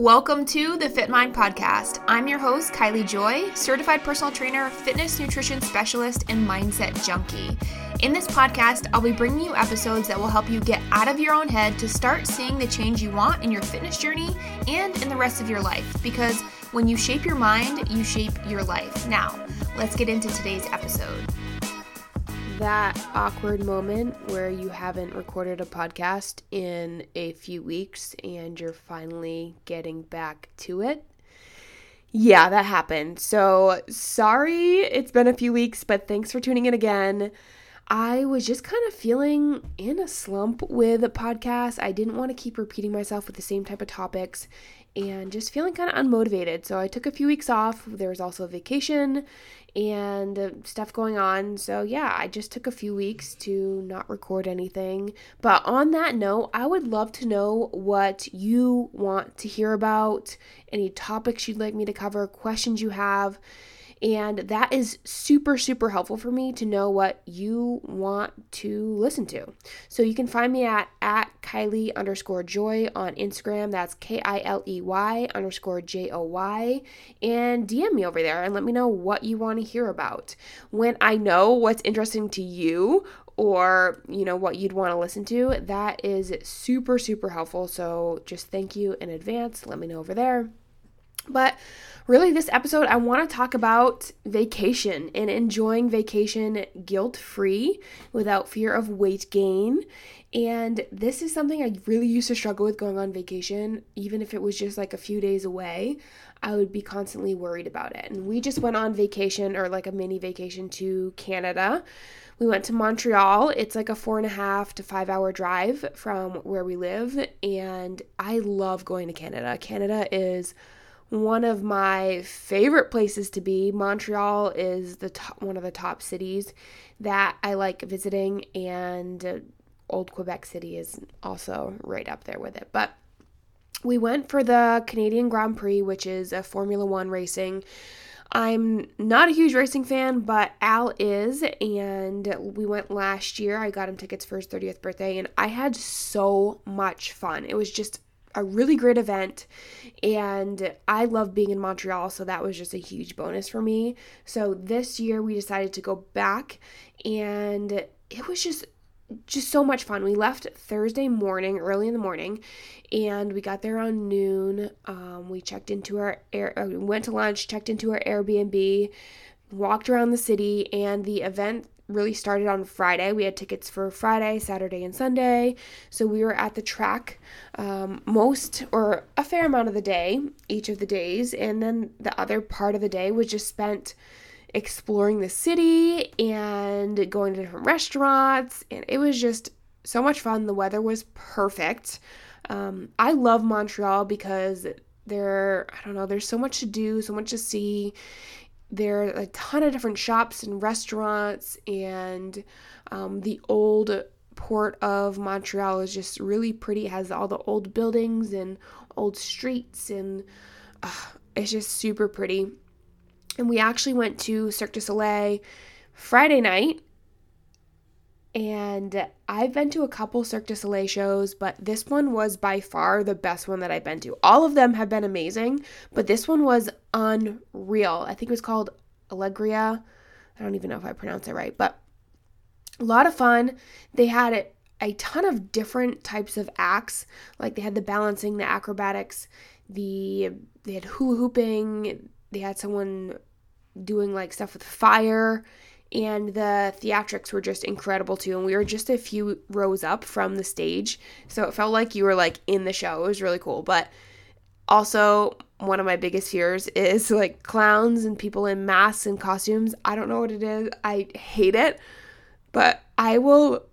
Welcome to the Fit Mind Podcast. I'm your host, Kiley Joy, certified personal trainer, fitness nutrition specialist, and mindset junkie. In this podcast, I'll be bringing you episodes that will help you get out of your own head to start seeing the change you want in your fitness journey and in the rest of your life. Because when you shape your mind, you shape your life. Now, let's get into today's episode that awkward moment where you haven't recorded a podcast in a few weeks and you're finally getting back to it. Yeah, that happened. So sorry it's been a few weeks, but thanks for tuning in again. I was just kind of feeling in a slump with podcasts. I didn't want to keep repeating myself with the same type of topics and just feeling kind of unmotivated. So I took a few weeks off. There was also a vacation and uh, stuff going on. So, yeah, I just took a few weeks to not record anything. But on that note, I would love to know what you want to hear about, any topics you'd like me to cover, questions you have. And that is super, super helpful for me to know what you want to listen to. So you can find me at, at Kiley underscore joy on Instagram. That's K I L E Y underscore J O Y. And DM me over there and let me know what you want to hear about. When I know what's interesting to you or you know what you'd want to listen to that is super super helpful so just thank you in advance let me know over there but really, this episode, I want to talk about vacation and enjoying vacation guilt free without fear of weight gain. And this is something I really used to struggle with going on vacation, even if it was just like a few days away. I would be constantly worried about it. And we just went on vacation or like a mini vacation to Canada. We went to Montreal. It's like a four and a half to five hour drive from where we live. And I love going to Canada. Canada is one of my favorite places to be. Montreal is the top, one of the top cities that I like visiting, and uh, Old Quebec City is also right up there with it. But we went for the Canadian Grand Prix, which is a Formula One racing. I'm not a huge racing fan, but Al is, and we went last year. I got him tickets for his 30th birthday, and I had so much fun. It was just a really great event and I love being in Montreal so that was just a huge bonus for me. So this year we decided to go back and it was just just so much fun. We left Thursday morning, early in the morning, and we got there around noon. Um, we checked into our air, uh, went to lunch, checked into our Airbnb, walked around the city, and the event really started on Friday. We had tickets for Friday, Saturday, and Sunday. So we were at the track um, most or a fair amount of the day, each of the days. And then the other part of the day was just spent exploring the city and going to different restaurants. And it was just so much fun. The weather was perfect. Um, I love Montreal because there, I don't know, there's so much to do, so much to see there are a ton of different shops and restaurants, and um, the old port of Montreal is just really pretty. It has all the old buildings and old streets, and uh, it's just super pretty. And we actually went to Cirque du Soleil Friday night and I've been to a couple Cirque du Soleil shows, but this one was by far the best one that I've been to. All of them have been amazing, but this one was unreal. I think it was called Alegria. I don't even know if I pronounced it right, but a lot of fun. They had a ton of different types of acts. Like they had the balancing, the acrobatics, the they had hula hooping, they had someone doing like stuff with fire and the theatrics were just incredible too and we were just a few rows up from the stage. So it felt like you were like in the show. It was really cool but also one of my biggest fears is like clowns and people in masks and costumes. I don't know what it is. I hate it but i will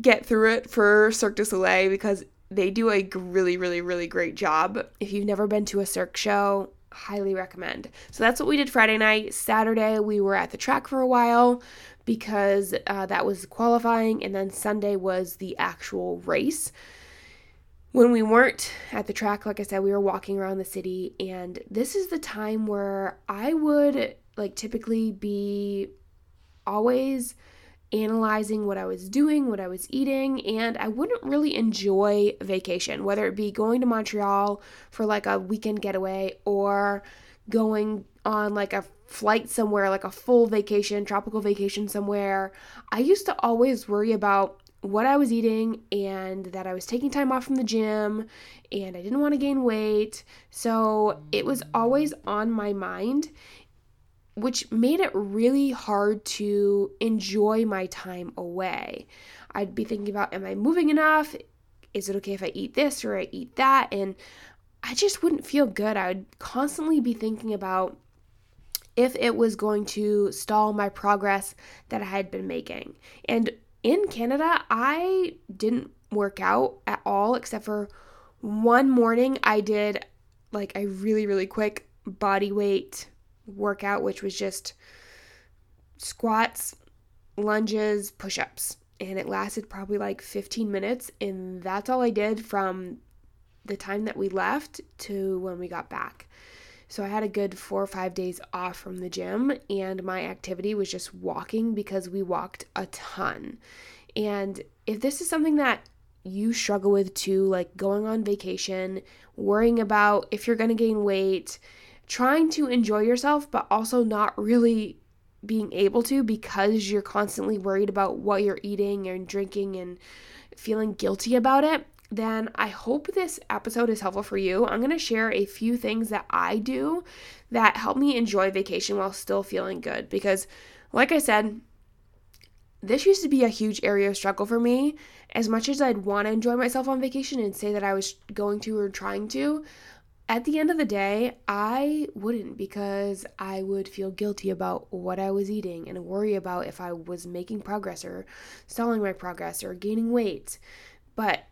get through it for cirque du soleil because they do a really really really great job. If you've never been to a cirque show highly recommend. So that's what we did Friday night. Saturday, we were at the track for a while because uh, that was qualifying, and then Sunday was the actual race. When we weren't at the track, like I said, we were walking around the city, and this is the time where I would like typically be always analyzing what I was doing, what I was eating, and I wouldn't really enjoy vacation, whether it be going to Montreal for like a weekend getaway or going on like a flight somewhere, like a full vacation, tropical vacation somewhere. I used to always worry about what I was eating and that I was taking time off from the gym and I didn't want to gain weight. So it was always on my mind which made it really hard to enjoy my time away. I'd be thinking about, am I moving enough? Is it okay if I eat this or I eat that? And I just wouldn't feel good. I would constantly be thinking about if it was going to stall my progress that I had been making. And in Canada, I didn't work out at all except for one morning I did like a really, really quick body weight workout, which was just squats, lunges, push ups. And it lasted probably like 15 minutes. And that's all I did from the time that we left to when we got back. So I had a good four or five days off from the gym, and my activity was just walking because we walked a ton. And if this is something that you struggle with too, like going on vacation, worrying about if you're going to gain weight, trying to enjoy yourself, but also not really being able to because you're constantly worried about what you're eating and drinking and feeling guilty about it, then I hope this episode is helpful for you. I'm going to share a few things that I do that help me enjoy vacation while still feeling good because, like I said, this used to be a huge area of struggle for me. As much as I'd want to enjoy myself on vacation and say that I was going to or trying to, at the end of the day, I wouldn't because I would feel guilty about what I was eating and worry about if I was making progress or stalling my progress or gaining weight. But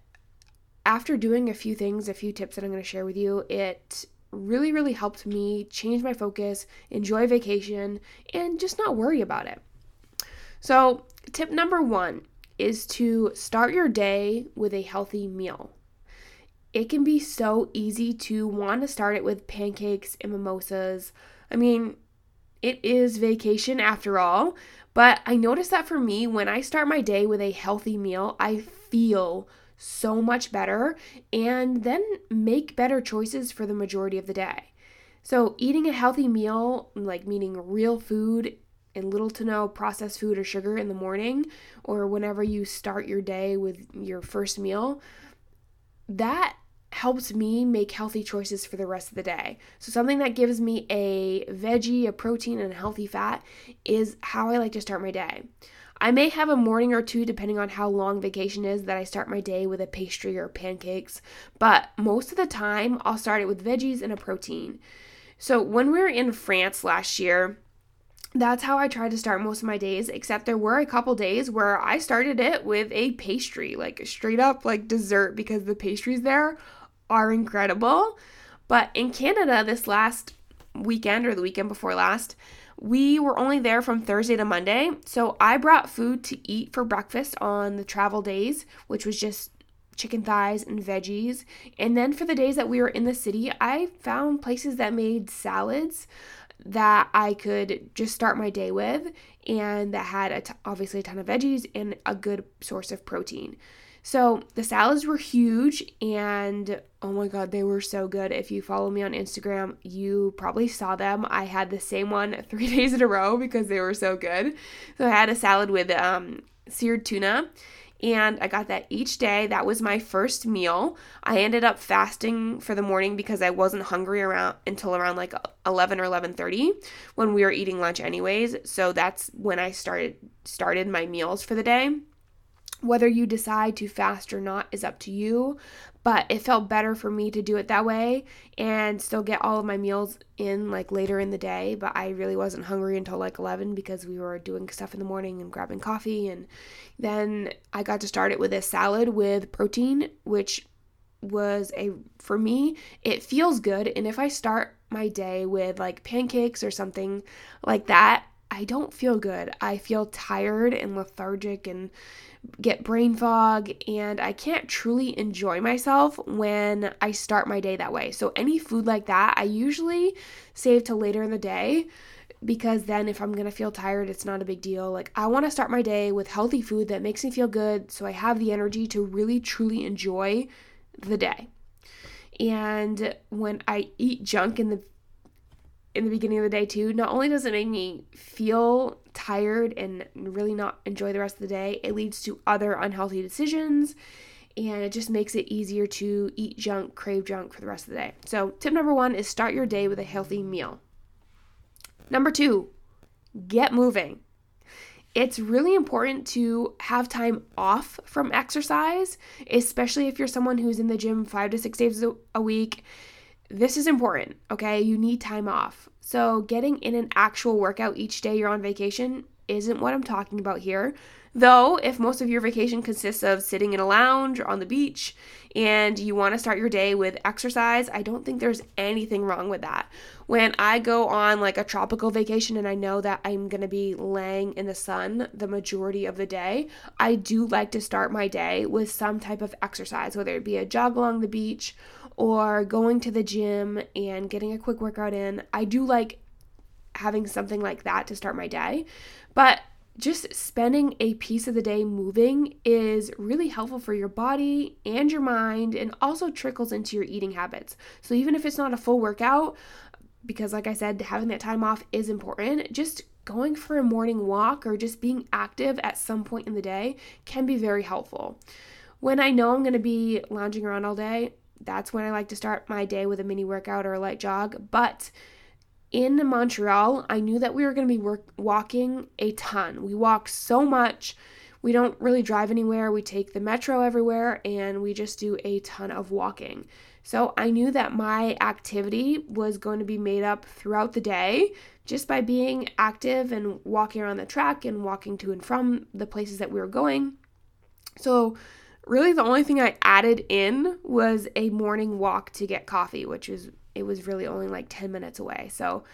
after doing a few things, a few tips that I'm going to share with you, it really, really helped me change my focus, enjoy vacation, and just not worry about it. So, tip number one is to start your day with a healthy meal it can be so easy to want to start it with pancakes and mimosas. I mean, it is vacation after all, but I notice that for me, when I start my day with a healthy meal, I feel so much better and then make better choices for the majority of the day. So, eating a healthy meal, like meaning real food and little to no processed food or sugar in the morning, or whenever you start your day with your first meal, that helps me make healthy choices for the rest of the day. So, something that gives me a veggie, a protein, and a healthy fat is how I like to start my day. I may have a morning or two, depending on how long vacation is, that I start my day with a pastry or pancakes, but most of the time I'll start it with veggies and a protein. So, when we were in France last year, that's how I tried to start most of my days, except there were a couple days where I started it with a pastry, like straight up like dessert, because the pastries there are incredible. But in Canada, this last weekend or the weekend before last, we were only there from Thursday to Monday. So I brought food to eat for breakfast on the travel days, which was just chicken thighs and veggies. And then for the days that we were in the city, I found places that made salads that I could just start my day with and that had a t- obviously a ton of veggies and a good source of protein. So the salads were huge and oh my god, they were so good. If you follow me on Instagram, you probably saw them. I had the same one three days in a row because they were so good. So I had a salad with um, seared tuna and I got that each day. That was my first meal. I ended up fasting for the morning because I wasn't hungry around until around like 11 or 11:30 when we were eating lunch anyways. So that's when I started started my meals for the day. Whether you decide to fast or not is up to you, but it felt better for me to do it that way and still get all of my meals in like later in the day. But I really wasn't hungry until like 11 because we were doing stuff in the morning and grabbing coffee. And then I got to start it with a salad with protein, which was a for me it feels good and if i start my day with like pancakes or something like that i don't feel good i feel tired and lethargic and get brain fog, and I can't truly enjoy myself when I start my day that way. So, any food like that, I usually save till later in the day because then if I'm to feel tired, it's not a big deal. Like, I want to start my day with healthy food that makes me feel good so I have the energy to really truly enjoy the day. And when I eat junk in the in the beginning of the day too, not only does it make me feel tired and really not enjoy the rest of the day, it leads to other unhealthy decisions and it just makes it easier to eat junk, crave junk for the rest of the day. So, tip number 1 is start your day with a healthy meal. Number 2, get moving. It's really important to have time off from exercise, especially if you're someone who's in the gym 5 to 6 days a week this is important, okay? You need time off. So, getting in an actual workout each day you're on vacation isn't what I'm talking about here. Though, if most of your vacation consists of sitting in a lounge or on the beach and you want to start your day with exercise, I don't think there's anything wrong with that. When I go on like a tropical vacation and I know that I'm going to be laying in the sun the majority of the day, I do like to start my day with some type of exercise, whether it be a jog along the beach or going to the gym and getting a quick workout in. I do like having something like that to start my day. But just spending a piece of the day moving is really helpful for your body and your mind and also trickles into your eating habits. So even if it's not a full workout, because like I said, having that time off is important, just going for a morning walk or just being active at some point in the day can be very helpful. When I know I'm going to be lounging around all day, that's when I like to start my day with a mini workout or a light jog. But in Montreal, I knew that we were going to be work- walking a ton. We walk so much. We don't really drive anywhere. We take the metro everywhere and we just do a ton of walking. So I knew that my activity was going to be made up throughout the day just by being active and walking around the track and walking to and from the places that we were going. So really the only thing I added in was a morning walk to get coffee, which was it was really only like 10 minutes away. So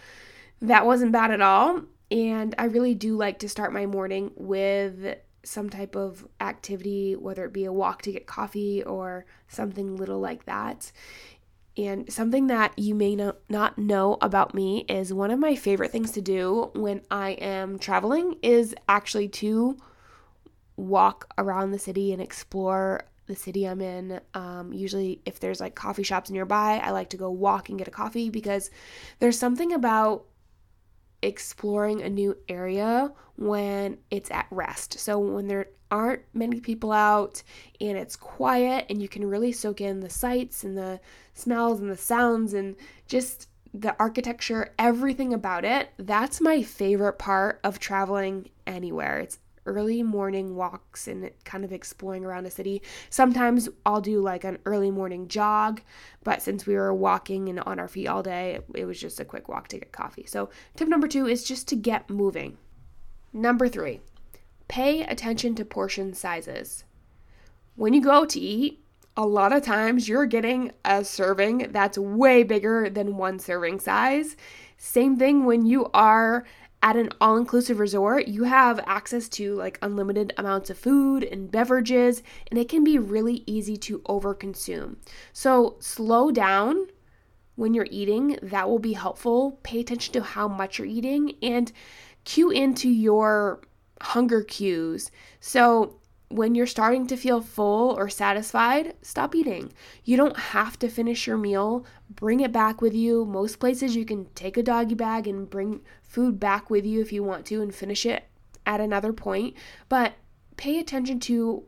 that wasn't bad at all. And I really do like to start my morning with some type of activity, whether it be a walk to get coffee or something little like that. And something that you may not know about me is one of my favorite things to do when I am traveling is actually to walk around the city and explore the city I'm in. Um, usually, if there's like coffee shops nearby, I like to go walk and get a coffee because there's something about exploring a new area when it's at rest. So, when there aren't many people out and it's quiet and you can really soak in the sights and the smells and the sounds and just the architecture, everything about it, that's my favorite part of traveling anywhere. It's early morning walks and kind of exploring around a city. Sometimes I'll do like an early morning jog, but since we were walking and on our feet all day, it was just a quick walk to get coffee. So, tip number two is just to get moving. Number three, pay attention to portion sizes. When you go to eat, a lot of times you're getting a serving that's way bigger than one serving size. Same thing when you are at an all inclusive resort, you have access to like unlimited amounts of food and beverages, and it can be really easy to overconsume. So, slow down when you're eating, that will be helpful. Pay attention to how much you're eating and cue into your hunger cues. So, when you're starting to feel full or satisfied, stop eating. You don't have to finish your meal. Bring it back with you. Most places you can take a doggy bag and bring food back with you if you want to and finish it at another point. But pay attention to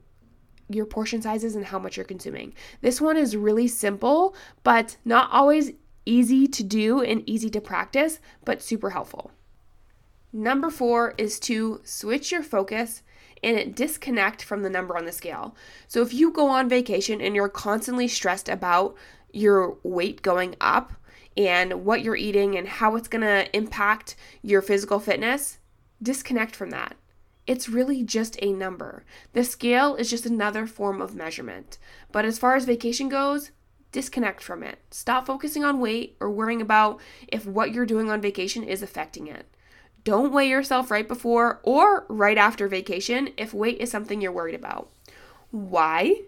your portion sizes and how much you're consuming. This one is really simple, but not always easy to do and easy to practice, but super helpful. Number four is to switch your focus and disconnect from the number on the scale. So if you go on vacation and you're constantly stressed about your weight going up and what you're eating and how it's going to impact your physical fitness, disconnect from that. It's really just a number. The scale is just another form of measurement. But as far as vacation goes, disconnect from it. Stop focusing on weight or worrying about if what you're doing on vacation is affecting it. Don't weigh yourself right before or right after vacation if weight is something you're worried about. Why?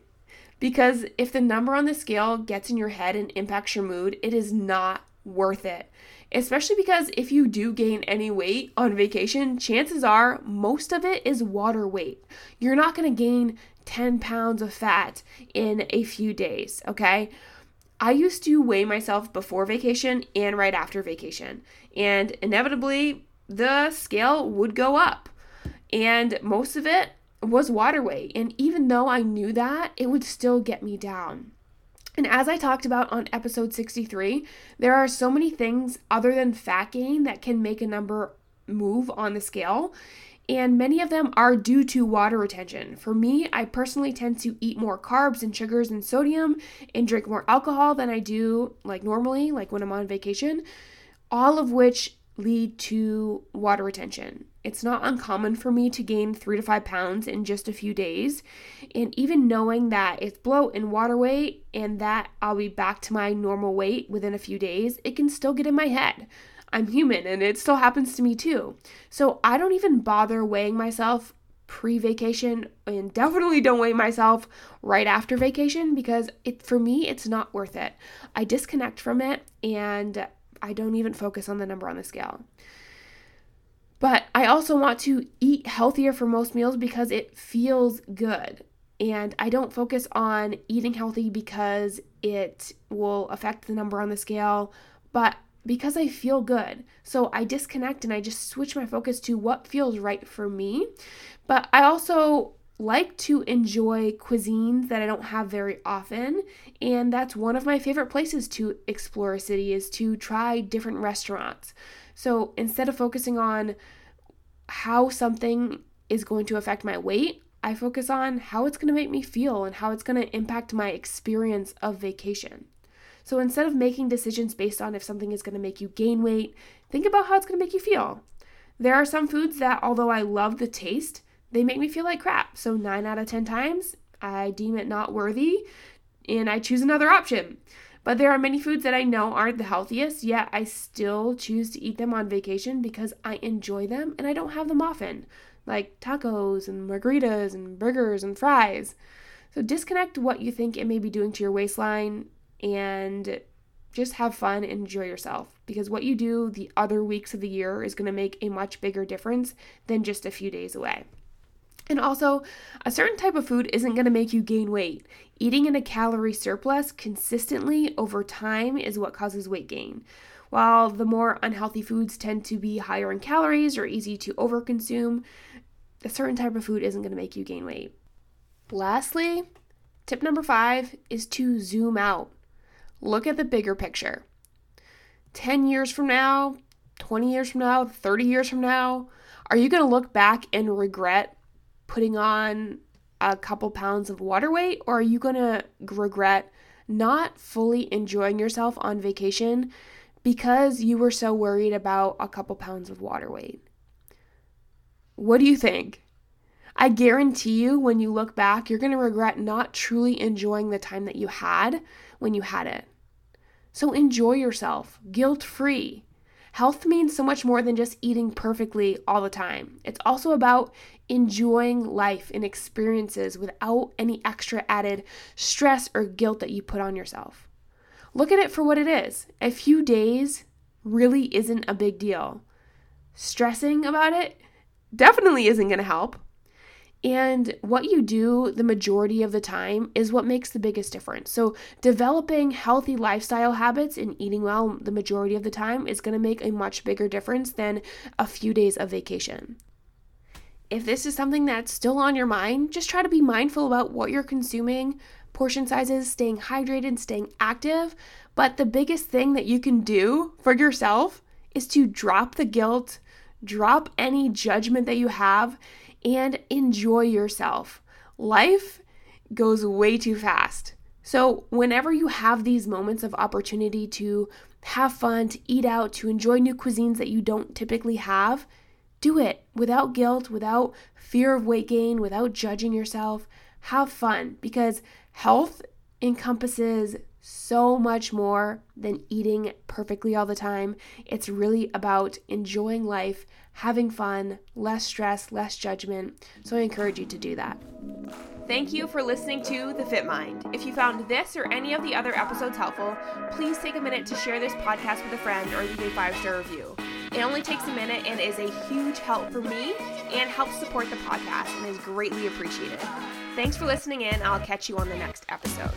Because if the number on the scale gets in your head and impacts your mood, it is not worth it. Especially because if you do gain any weight on vacation, chances are most of it is water weight. You're not gonna gain 10 pounds of fat in a few days, okay? I used to weigh myself before vacation and right after vacation, and inevitably the scale would go up. And most of it was water weight. And even though I knew that, it would still get me down. And as I talked about on episode 63, there are so many things other than fat gain that can make a number move on the scale. And many of them are due to water retention. For me, I personally tend to eat more carbs and sugars and sodium and drink more alcohol than I do like normally, like when I'm on vacation, all of which lead to water retention. It's not uncommon for me to gain three to five pounds in just a few days. And even knowing that it's bloat and water weight and that I'll be back to my normal weight within a few days, it can still get in my head. I'm human and it still happens to me too. So I don't even bother weighing myself pre vacation and definitely don't weigh myself right after vacation because it for me it's not worth it. I disconnect from it and I don't even focus on the number on the scale. But I also want to eat healthier for most meals because it feels good. And I don't focus on eating healthy because it will affect the number on the scale, but because I feel good. So I disconnect and I just switch my focus to what feels right for me. But I also like to enjoy cuisines that I don't have very often, and that's one of my favorite places to explore a city is to try different restaurants. So instead of focusing on how something is going to affect my weight, I focus on how it's going to make me feel and how it's going to impact my experience of vacation. So instead of making decisions based on if something is going to make you gain weight, think about how it's going to make you feel. There are some foods that, although I love the taste, they make me feel like crap. So, nine out of 10 times, I deem it not worthy and I choose another option. But there are many foods that I know aren't the healthiest, yet I still choose to eat them on vacation because I enjoy them and I don't have them often, like tacos and margaritas and burgers and fries. So disconnect what you think it may be doing to your waistline and just have fun and enjoy yourself because what you do the other weeks of the year is going to make a much bigger difference than just a few days away. And also, a certain type of food isn't going to make you gain weight. Eating in a calorie surplus consistently over time is what causes weight gain. While the more unhealthy foods tend to be higher in calories or easy to overconsume, a certain type of food isn't going to make you gain weight. Lastly, tip number five is to zoom out. Look at the bigger picture. 10 years from now, 20 years from now, 30 years from now, are you going to look back and regret putting on a couple pounds of water weight, or are you going to regret not fully enjoying yourself on vacation because you were so worried about a couple pounds of water weight? What do you think? I guarantee you, when you look back, you're going to regret not truly enjoying the time that you had when you had it. So enjoy yourself, guilt free. Health means so much more than just eating perfectly all the time. It's also about enjoying life and experiences without any extra added stress or guilt that you put on yourself. Look at it for what it is. A few days really isn't a big deal. Stressing about it definitely isn't going to help. And what you do the majority of the time is what makes the biggest difference. So, developing healthy lifestyle habits and eating well the majority of the time is going to make a much bigger difference than a few days of vacation. If this is something that's still on your mind, just try to be mindful about what you're consuming, portion sizes, staying hydrated, staying active. But the biggest thing that you can do for yourself is to drop the guilt, drop any judgment that you have and enjoy yourself. Life goes way too fast. So, whenever you have these moments of opportunity to have fun, to eat out, to enjoy new cuisines that you don't typically have, do it without guilt, without fear of weight gain, without judging yourself. Have fun because health encompasses so much more than eating perfectly all the time. It's really about enjoying life, having fun, less stress, less judgment. So I encourage you to do that. Thank you for listening to The Fit Mind. If you found this or any of the other episodes helpful, please take a minute to share this podcast with a friend or leave a five star review. It only takes a minute and is a huge help for me and helps support the podcast and is greatly appreciated. Thanks for listening in. I'll catch you on the next episode.